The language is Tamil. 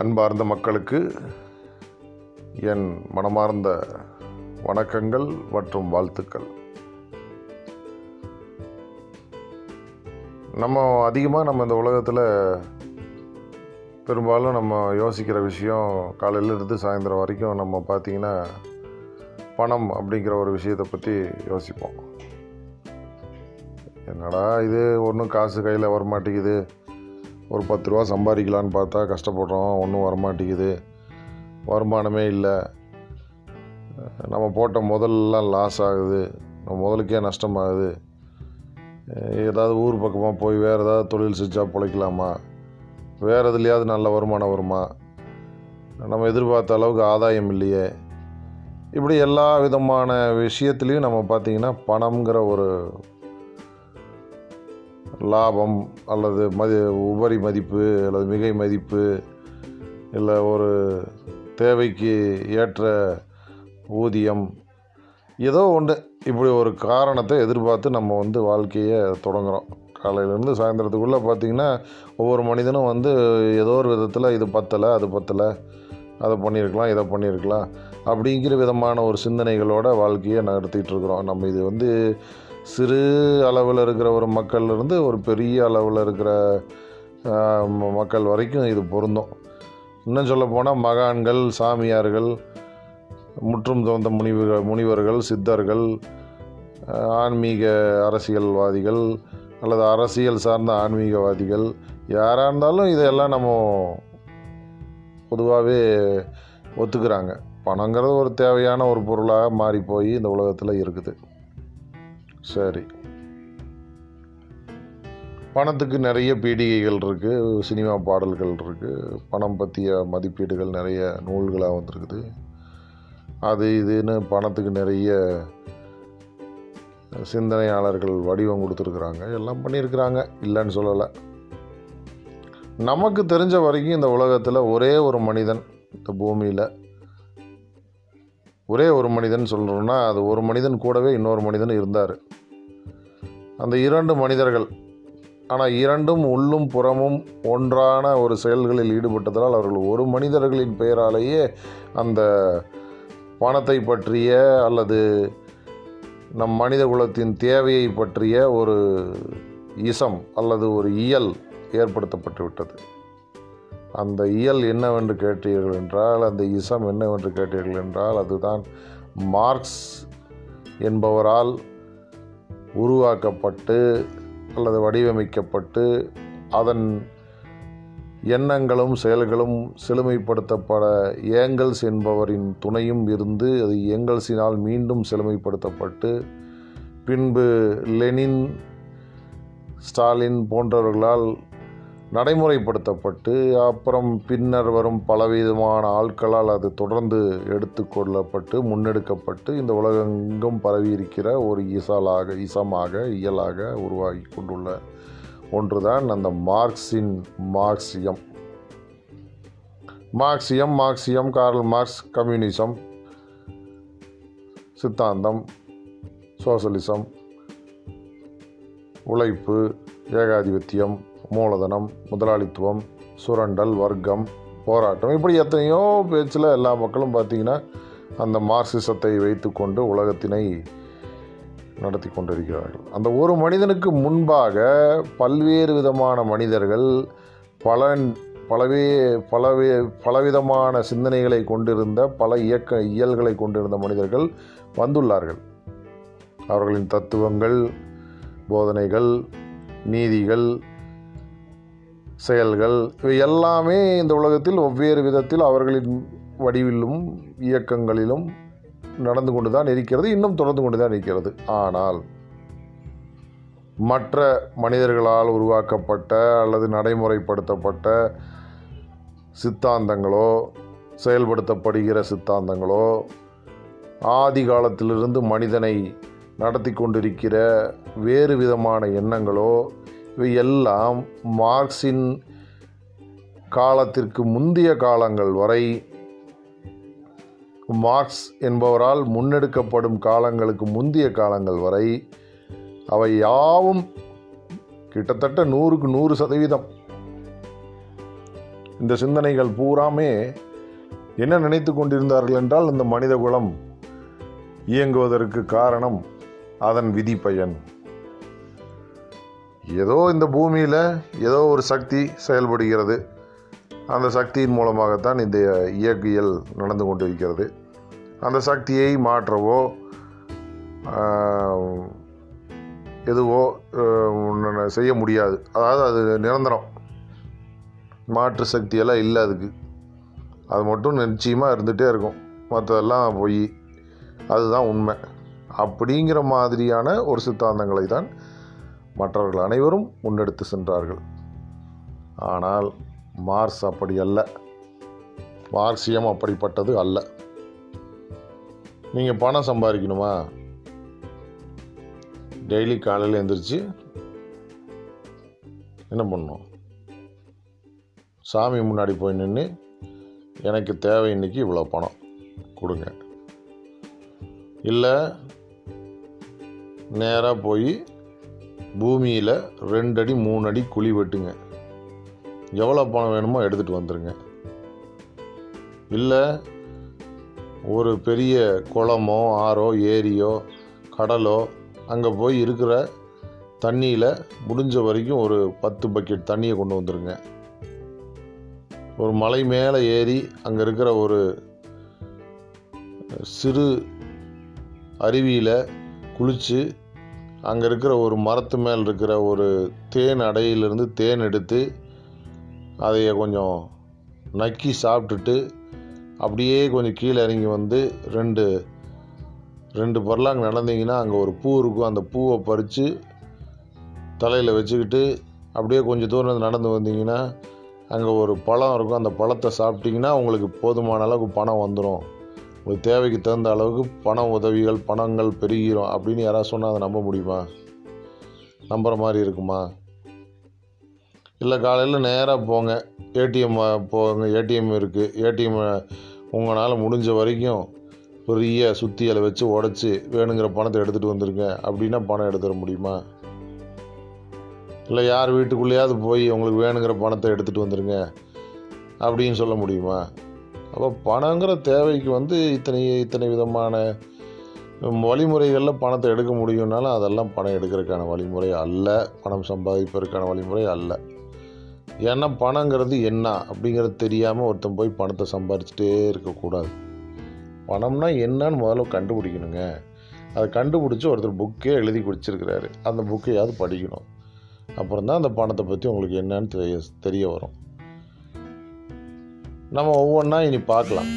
அன்பார்ந்த மக்களுக்கு என் மனமார்ந்த வணக்கங்கள் மற்றும் வாழ்த்துக்கள். நம்ம அதிகமாக நம்ம இந்த உலகத்தில் பெரும்பாலும் நம்ம யோசிக்கிற விஷயம் காலையிலேருந்து சாயந்தரம் வரைக்கும் நம்ம பார்த்திங்கன்னா பணம் அப்படிங்கிற ஒரு விஷயத்தை பற்றி யோசிப்போம். என்னடா இது ஒன்றும் காசு கையில் வரமாட்டேங்குது. ஒரு பத்து ரூபா சம்பாதிக்கலான்னு பார்த்தா கஷ்டப்படுறோம் ஒன்றும் வரமாட்டேங்குது. வருமானமே இல்லை. நம்ம போட்ட முதல்லாம் லாஸ் ஆகுது. நம்ம முதலுக்கே நஷ்டமாகுது. ஏதாவது ஊர் பக்கமாக போய் வேறு ஏதாவது தொழில் செஞ்சா பிழைக்கலாமா? வேறு எதுலையாவது நல்ல வருமானம் வருமா? நம்ம எதிர்பார்த்த அளவுக்கு ஆதாயம் இல்லையே. இப்படி எல்லா விதமான விஷயத்துலேயும் நம்ம பார்த்திங்கன்னா பணம்ங்கிற ஒரு லாபம் அல்லது மதி உபரி மதிப்பு அல்லது மிகை மதிப்பு இல்லை ஒரு தேவைக்கு ஏற்ற ஊதியம் ஏதோ ஒன்று. இப்படி ஒரு காரணத்தை எதிர்பார்த்து நம்ம வந்து வாழ்க்கையை தொடங்குகிறோம் காலையிலேருந்து சாயந்தரத்துக்குள்ளே பார்த்திங்கன்னா ஒவ்வொரு மனிதனும் வந்து ஏதோ ஒரு விதத்தில் இது பத்தலை அது பத்தலை அதை பண்ணியிருக்கலாம் இதை பண்ணியிருக்கலாம் அப்படிங்கிற விதமான ஒரு சிந்தனைகளோட வாழ்க்கையை நகர்த்திட்டு இருக்கிறோம். நம்ம இது வந்து சிறு அளவில் இருக்கிற ஒரு மக்கள்லேருந்து ஒரு பெரிய அளவில் இருக்கிற ம- மக்கள் வரைக்கும் இது பொருந்தும். இன்னும் சொல்லப்போனால் மகான்கள் சாமியார்கள் முற்றும் தோந்த முனிவுகள் முனிவர்கள் சித்தர்கள் ஆன்மீக அரசியல்வாதிகள் அல்லது அரசியல் சார்ந்த ஆன்மீகவாதிகள் யாராக இருந்தாலும் இதையெல்லாம் நம்ம பொதுவாகவே ஒத்துக்கிறாங்க. பணங்கிறது ஒரு தேவையான ஒரு பொருளாக மாறி போய் இந்த உலகத்தில் இருக்குது. சரி. பணத்துக்கு நிறைய பீடிகைகள் இருக்குது சினிமா பாடல்கள் இருக்குது பணம் பற்றிய மதிப்பீடுகள் நிறைய நூல்களாக வந்திருக்குது. அது இதுன்னு பணத்துக்கு நிறைய சிந்தனையாளர்கள் வடிவம் கொடுத்துருக்குறாங்க. எல்லாம் பண்ணியிருக்கிறாங்க. இல்லைன்னு சொல்லலை. நமக்கு தெரிஞ்ச வரைக்கும் இந்த உலகத்தில் ஒரே ஒரு மனிதன் இந்த பூமியில் ஒரே ஒரு மனிதன் சொல்கிறோன்னா அது ஒரு மனிதன் கூடவே இன்னொரு மனிதன் இருந்தார். அந்த இரண்டு மனிதர்கள் ஆனால் இரண்டும் உள்ளும் புறமும் ஒன்றான ஒரு செயல்களில் ஈடுபட்டதால் அவர்கள் ஒரு மனிதர்களின் பெயராலேயே அந்த பணத்தை பற்றிய அல்லது நம் மனித குலத்தின் தேவையை பற்றிய ஒரு இசம் அல்லது ஒரு இயல் ஏற்படுத்தப்பட்டு விட்டது. அந்த இயல் என்னவென்று கேட்டீர்கள் என்றால் அந்த இசம் என்னவென்று கேட்டீர்கள் என்றால் அதுதான் மார்க்ஸ் என்பவரால் உருவாக்கப்பட்டு அல்லது வடிவமைக்கப்பட்டு அதன் எண்ணங்களும் செயல்களும் செழுமைப்படுத்தப்பட ஏங்கல்ஸ் என்பவரின் துணையும் இருந்து அது ஏங்கல்ஸினால் மீண்டும் செழுமைப்படுத்தப்பட்டு பின்பு லெனின் ஸ்டாலின் போன்றவர்களால் நடைமுறைப்படுத்தப்பட்டு அப்புறம் பின்னர் வரும் பலவிதமான ஆட்களால் அது தொடர்ந்து எடுத்துக்கொள்ளப்பட்டு முன்னெடுக்கப்பட்டு இந்த உலகெங்கும் பரவி இருக்கிற ஒரு இசலாக இசமாக இயலாக உருவாகி கொண்டுள்ள ஒன்றுதான் அந்த மார்க்சின் மார்க்சியம். மார்க்சியம் மார்க்சியம் கார்ல் மார்க்ஸ் கம்யூனிசம் சித்தாந்தம் சோசலிசம் உழைப்பு ஏகாதிபத்தியம் மூலதனம் முதலாளித்துவம் சுரண்டல் வர்க்கம் போராட்டம் இப்படி எத்தனையோ பேச்சில் எல்லா மக்களும் பார்த்திங்கன்னா அந்த மார்க்சிசத்தை வைத்துக்கொண்டு உலகத்தினை நடத்தி கொண்டிருக்கிறார்கள். அந்த ஒரு மனிதனுக்கு முன்பாக பல்வேறு விதமான மனிதர்கள் பல பலவே பலவே பலவிதமான சிந்தனைகளை கொண்டிருந்த பல இயக்க இயல்களை கொண்டிருந்த மனிதர்கள் வந்துள்ளார்கள். அவர்களின் தத்துவங்கள் போதனைகள் நீதிகள் செயல்கள் இவை எல்லாமே இந்த உலகத்தில் ஒவ்வேறு விதத்தில் அவர்களின் வடிவிலும் இயக்கங்களிலும் நடந்து கொண்டு தான் இருக்கிறது இன்னும் தொடர்ந்து கொண்டு தான் இருக்கிறது. ஆனால் மற்ற மனிதர்களால் உருவாக்கப்பட்ட அல்லது நடைமுறைப்படுத்தப்பட்ட சித்தாந்தங்களோ செயல்படுத்தப்படுகிற சித்தாந்தங்களோ ஆதி காலத்திலிருந்து மனிதனை நடத்தி கொண்டிருக்கிற வேறு விதமான எண்ணங்களோ இவை எல்லாம் மார்க்சின் காலத்திற்கு முந்தைய காலங்கள் வரை மார்க்ஸ் என்பவரால் முன்னெடுக்கப்படும் காலங்களுக்கு முந்தைய காலங்கள் வரை அவை யாவும் கிட்டத்தட்ட நூறுக்கு நூறு சதவீதம். இந்த சிந்தனைகள் பூராமே என்ன நினைத்து கொண்டிருந்தார்கள் என்றால் இந்த மனித குலம் இயங்குவதற்கு காரணம் அதன் விதி பயன் ஏதோ இந்த பூமியில் ஏதோ ஒரு சக்தி செயல்படுகிறது. அந்த சக்தியின் மூலமாகத்தான் இந்த இயற்பியல் நடந்து கொண்டிருக்கிறது. அந்த சக்தியை மாற்றவோ எதுவோ செய்ய முடியாது. அதாவது அது நிரந்தரம். மாற்று சக்தியெல்லாம் இல்லை அதுக்கு. அது மட்டும் நிச்சயமாக இருந்துகிட்டே இருக்கும். மற்றதெல்லாம் பொய் அதுதான் உண்மை. அப்படிங்கிற மாதிரியான ஒரு சித்தாந்தங்களை தான் மற்றவர்கள் அனைவரும் முன்னெடுத்து சென்றார்கள். ஆனால் மார்ஸ் அப்படி அல்ல. மார்க்சியம் அப்படிப்பட்டது அல்ல. நீங்கள் பணம் சம்பாதிக்கணுமா? டெய்லி காலையில் எழுந்திரிச்சு என்ன பண்ணும்? சாமி முன்னாடி போய் நின்று எனக்கு தேவை இன்னைக்கு இவ்வளோ பணம். கொடுங்க. இல்லை நேராக போய் பூமியில் ரெண்டு அடி மூணு அடி குழி வெட்டுங்க. எவ்வளோ பணம் வேணுமோ எடுத்துகிட்டு வந்துடுங்க இல்லை ஒரு பெரிய குளமோ ஆறோ ஏரியோ கடலோ அங்கே போய் இருக்கிற தண்ணியில் முடிஞ்ச வரைக்கும் ஒரு பத்து பக்கெட் தண்ணியை கொண்டு வந்துடுங்க ஒரு மலை மேலே ஏறி அங்கே இருக்கிற ஒரு சிறு அருவியில் குளித்து அங்கே இருக்கிற ஒரு மரத்து மேல் இருக்கிற ஒரு தேன் அடையிலிருந்து தேன் எடுத்து அதைய கொஞ்சம் நக்கி சாப்பிட்டுட்டு அப்படியே கொஞ்சம் கீழே இறங்கி வந்து ரெண்டு ரெண்டு பர்லாங் நடந்தீங்கன்னா அங்கே ஒரு பூ இருக்கும். அந்த பூவை பறித்து தலையில் வச்சுக்கிட்டு அப்படியே கொஞ்சம் தூரம் நடந்து வந்தீங்கன்னா அங்கே ஒரு பழம் இருக்கும். அந்த பழத்தை சாப்பிட்டீங்கன்னா உங்களுக்கு போதுமான அளவுக்கு பணம் வந்துடும் உங்கள் தேவைக்கு தகுந்த அளவுக்கு பண உதவிகள் பணங்கள் பெருகிரும் அப்படின்னு யாராவது சொன்னால் அதை நம்ப முடியுமா? நம்புகிற மாதிரி இருக்குமா? இல்லை காலையில் நேராக போங்க. ஏடிஎம் போங்க. ஏடிஎம் இருக்குது ஏடிஎம் உங்களால் முடிஞ்ச வரைக்கும் பெரிய சுத்தியலை வச்சு உடச்சி வேணுங்கிற பணத்தை எடுத்துகிட்டு வந்துருங்க. அப்படின்னா பணம் எடுத்துட முடியுமா? இல்லை யார் வீட்டுக்குள்ளேயாவது போய் உங்களுக்கு வேணுங்கிற பணத்தை எடுத்துகிட்டு வந்துருங்க. அப்படின்னு சொல்ல முடியுமா? அப்போ பணங்கிற தேவைக்கு வந்து இத்தனை இத்தனை விதமான வழிமுறைகளில் பணத்தை எடுக்க முடியும்னாலும் அதெல்லாம் பணம் எடுக்கிறதுக்கான வழிமுறை அல்ல. பணம் சம்பாதிப்பதற்கான வழிமுறை அல்ல. ஏன்னா பணங்கிறது என்ன அப்படிங்கிறது தெரியாமல் ஒருத்தன் போய் பணத்தை சம்பாரிச்சிட்டே இருக்கக்கூடாது பணம்னா என்னன்னு முதல்ல கண்டுபிடிக்கணுங்க. அதை கண்டுபிடிச்சி ஒருத்தர் புக்கே எழுதி குடிச்சிருக்கிறாரு. அந்த புக்கையாவது படிக்கணும். அப்புறம் தான் அந்த பணத்தை பற்றி உங்களுக்கு என்னன்னு தெரிய தெரிய வரும். நம்ம ஒவ்வொன்றா இனி பார்க்கலாம்.